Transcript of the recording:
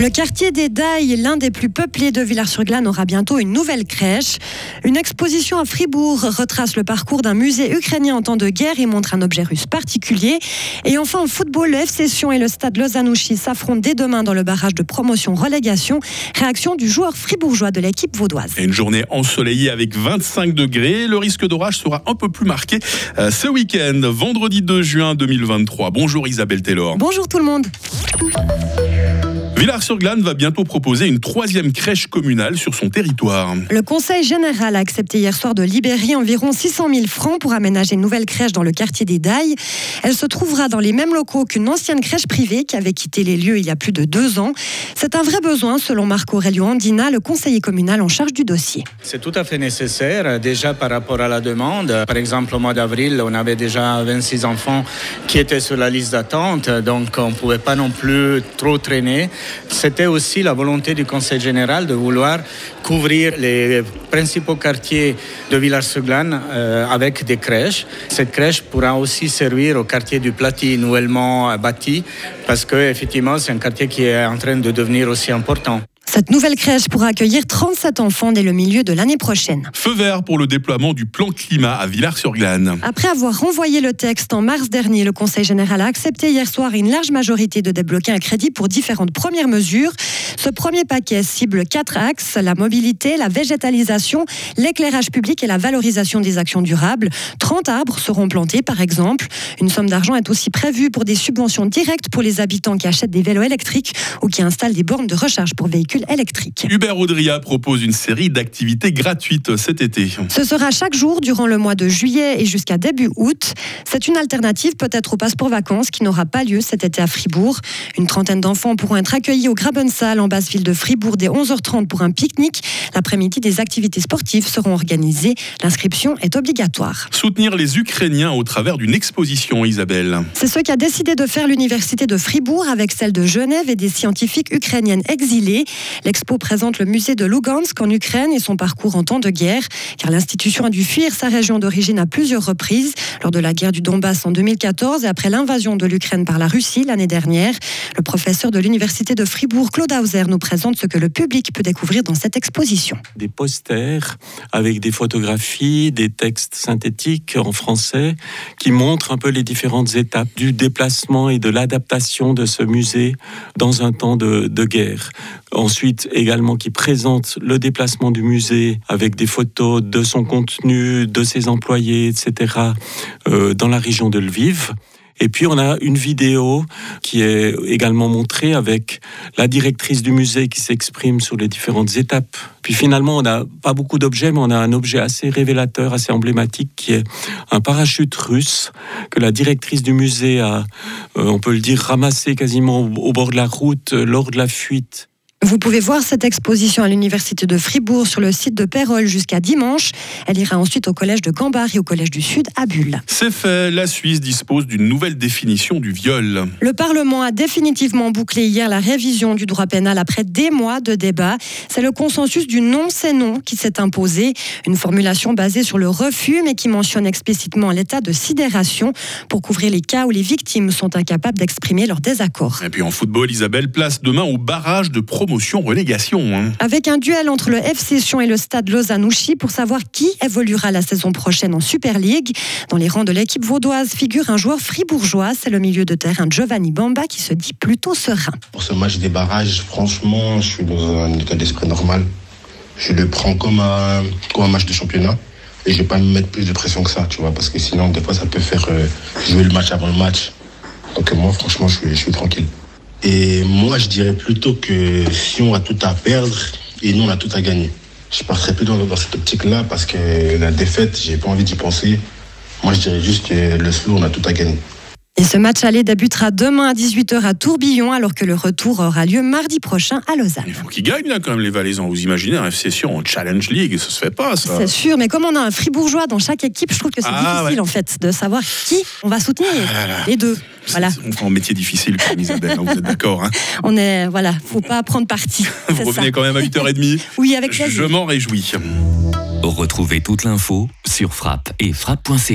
Le quartier des Dailles, l'un des plus peuplés de Villars-sur-Glane, aura bientôt une nouvelle crèche. Une exposition à Fribourg retrace le parcours d'un musée ukrainien en temps de guerre et montre un objet russe particulier. Et enfin, en football, le FC Sion et le stade Lausanne-Ouchy s'affrontent dès demain dans le barrage de promotion-relégation. Réaction du joueur fribourgeois de l'équipe vaudoise. Une journée ensoleillée avec 25 degrés. Le risque d'orage sera un peu plus marqué euh, ce week-end, vendredi 2 juin 2023. Bonjour Isabelle Taylor. Bonjour tout le monde. Villars-sur-Glane va bientôt proposer une troisième crèche communale sur son territoire. Le Conseil général a accepté hier soir de libérer environ 600 000 francs pour aménager une nouvelle crèche dans le quartier des Dailles. Elle se trouvera dans les mêmes locaux qu'une ancienne crèche privée qui avait quitté les lieux il y a plus de deux ans. C'est un vrai besoin selon Marco Aurelio Andina, le conseiller communal en charge du dossier. C'est tout à fait nécessaire déjà par rapport à la demande. Par exemple, au mois d'avril, on avait déjà 26 enfants qui étaient sur la liste d'attente, donc on ne pouvait pas non plus trop traîner. C'était aussi la volonté du Conseil général de vouloir couvrir les principaux quartiers de Villars-sur-Glane euh, avec des crèches. Cette crèche pourra aussi servir au quartier du Platy, nouvellement bâti, parce qu'effectivement, c'est un quartier qui est en train de devenir aussi important. Cette nouvelle crèche pourra accueillir 37 enfants dès le milieu de l'année prochaine. Feu vert pour le déploiement du plan climat à Villars-sur-Glane. Après avoir renvoyé le texte en mars dernier, le Conseil général a accepté hier soir une large majorité de débloquer un crédit pour différentes premières mesures. Ce premier paquet cible quatre axes, la mobilité, la végétalisation, l'éclairage public et la valorisation des actions durables. 30 arbres seront plantés par exemple. Une somme d'argent est aussi prévue pour des subventions directes pour les habitants qui achètent des vélos électriques ou qui installent des bornes de recharge pour véhicules électrique. Hubert Audria propose une série d'activités gratuites cet été. Ce sera chaque jour durant le mois de juillet et jusqu'à début août. C'est une alternative peut-être au passeport vacances qui n'aura pas lieu cet été à Fribourg. Une trentaine d'enfants pourront être accueillis au Grabensal en basse ville de Fribourg dès 11h30 pour un pique-nique. L'après-midi, des activités sportives seront organisées. L'inscription est obligatoire. Soutenir les Ukrainiens au travers d'une exposition, Isabelle. C'est ce qu'a décidé de faire l'université de Fribourg avec celle de Genève et des scientifiques ukrainiennes exilées. L'expo présente le musée de Lugansk en Ukraine et son parcours en temps de guerre, car l'institution a dû fuir sa région d'origine à plusieurs reprises, lors de la guerre du Donbass en 2014 et après l'invasion de l'Ukraine par la Russie l'année dernière. Le professeur de l'université de Fribourg, Claude Hauser, nous présente ce que le public peut découvrir dans cette exposition. Des posters avec des photographies, des textes synthétiques en français qui montrent un peu les différentes étapes du déplacement et de l'adaptation de ce musée dans un temps de, guerre. Ensuite, également qui présente le déplacement du musée avec des photos de son contenu, de ses employés, etc., euh, dans la région de Lviv. Et puis on a une vidéo qui est également montrée avec la directrice du musée qui s'exprime sur les différentes étapes. Puis finalement, on n'a pas beaucoup d'objets, mais on a un objet assez révélateur, assez emblématique, qui est un parachute russe que la directrice du musée a, euh, on peut le dire, ramassé quasiment au bord de la route euh, lors de la fuite vous pouvez voir cette exposition à l'Université de Fribourg sur le site de Pérol jusqu'à dimanche. Elle ira ensuite au Collège de Gambard et au Collège du Sud à Bulle. C'est fait, la Suisse dispose d'une nouvelle définition du viol. Le Parlement a définitivement bouclé hier la révision du droit pénal après des mois de débats. C'est le consensus du non c'est non qui s'est imposé. Une formulation basée sur le refus mais qui mentionne explicitement l'état de sidération pour couvrir les cas où les victimes sont incapables d'exprimer leur désaccord. Et puis en football, Isabelle place demain au barrage de promotion hein. Avec un duel entre le FC Sion et le stade Lausanne-Ouchy pour savoir qui évoluera la saison prochaine en Super League. Dans les rangs de l'équipe vaudoise figure un joueur fribourgeois, c'est le milieu de terrain Giovanni Bamba qui se dit plutôt serein. Pour ce match des barrages, franchement, je suis dans un état d'esprit normal. Je le prends comme un, comme un match de championnat et je vais pas me mettre plus de pression que ça, tu vois, parce que sinon, des fois, ça peut faire euh, jouer le match avant le match. Donc, moi, franchement, je suis, je suis tranquille. Et moi, je dirais plutôt que si on a tout à perdre et nous, on a tout à gagner. Je passerais plutôt dans, cette optique-là parce que la défaite, j'ai pas envie d'y penser. Moi, je dirais juste que le slow, on a tout à gagner. Et ce match aller débutera demain à 18h à Tourbillon, alors que le retour aura lieu mardi prochain à Lausanne. Il faut qu'ils gagnent là quand même les Valaisans. Vous imaginez un FC Sion en Challenge League, ça se fait pas ça. C'est sûr, mais comme on a un Fribourgeois dans chaque équipe, je trouve que c'est ah, difficile en fait de savoir qui on va soutenir. Ah les deux. Voilà. On prend un métier difficile comme Isabelle, hein, vous êtes d'accord hein On est, voilà, faut pas prendre parti. vous revenez quand même à 8h30 Oui, avec plaisir. Je m'en réjouis. Retrouvez toute l'info sur frappe et frappe.ch.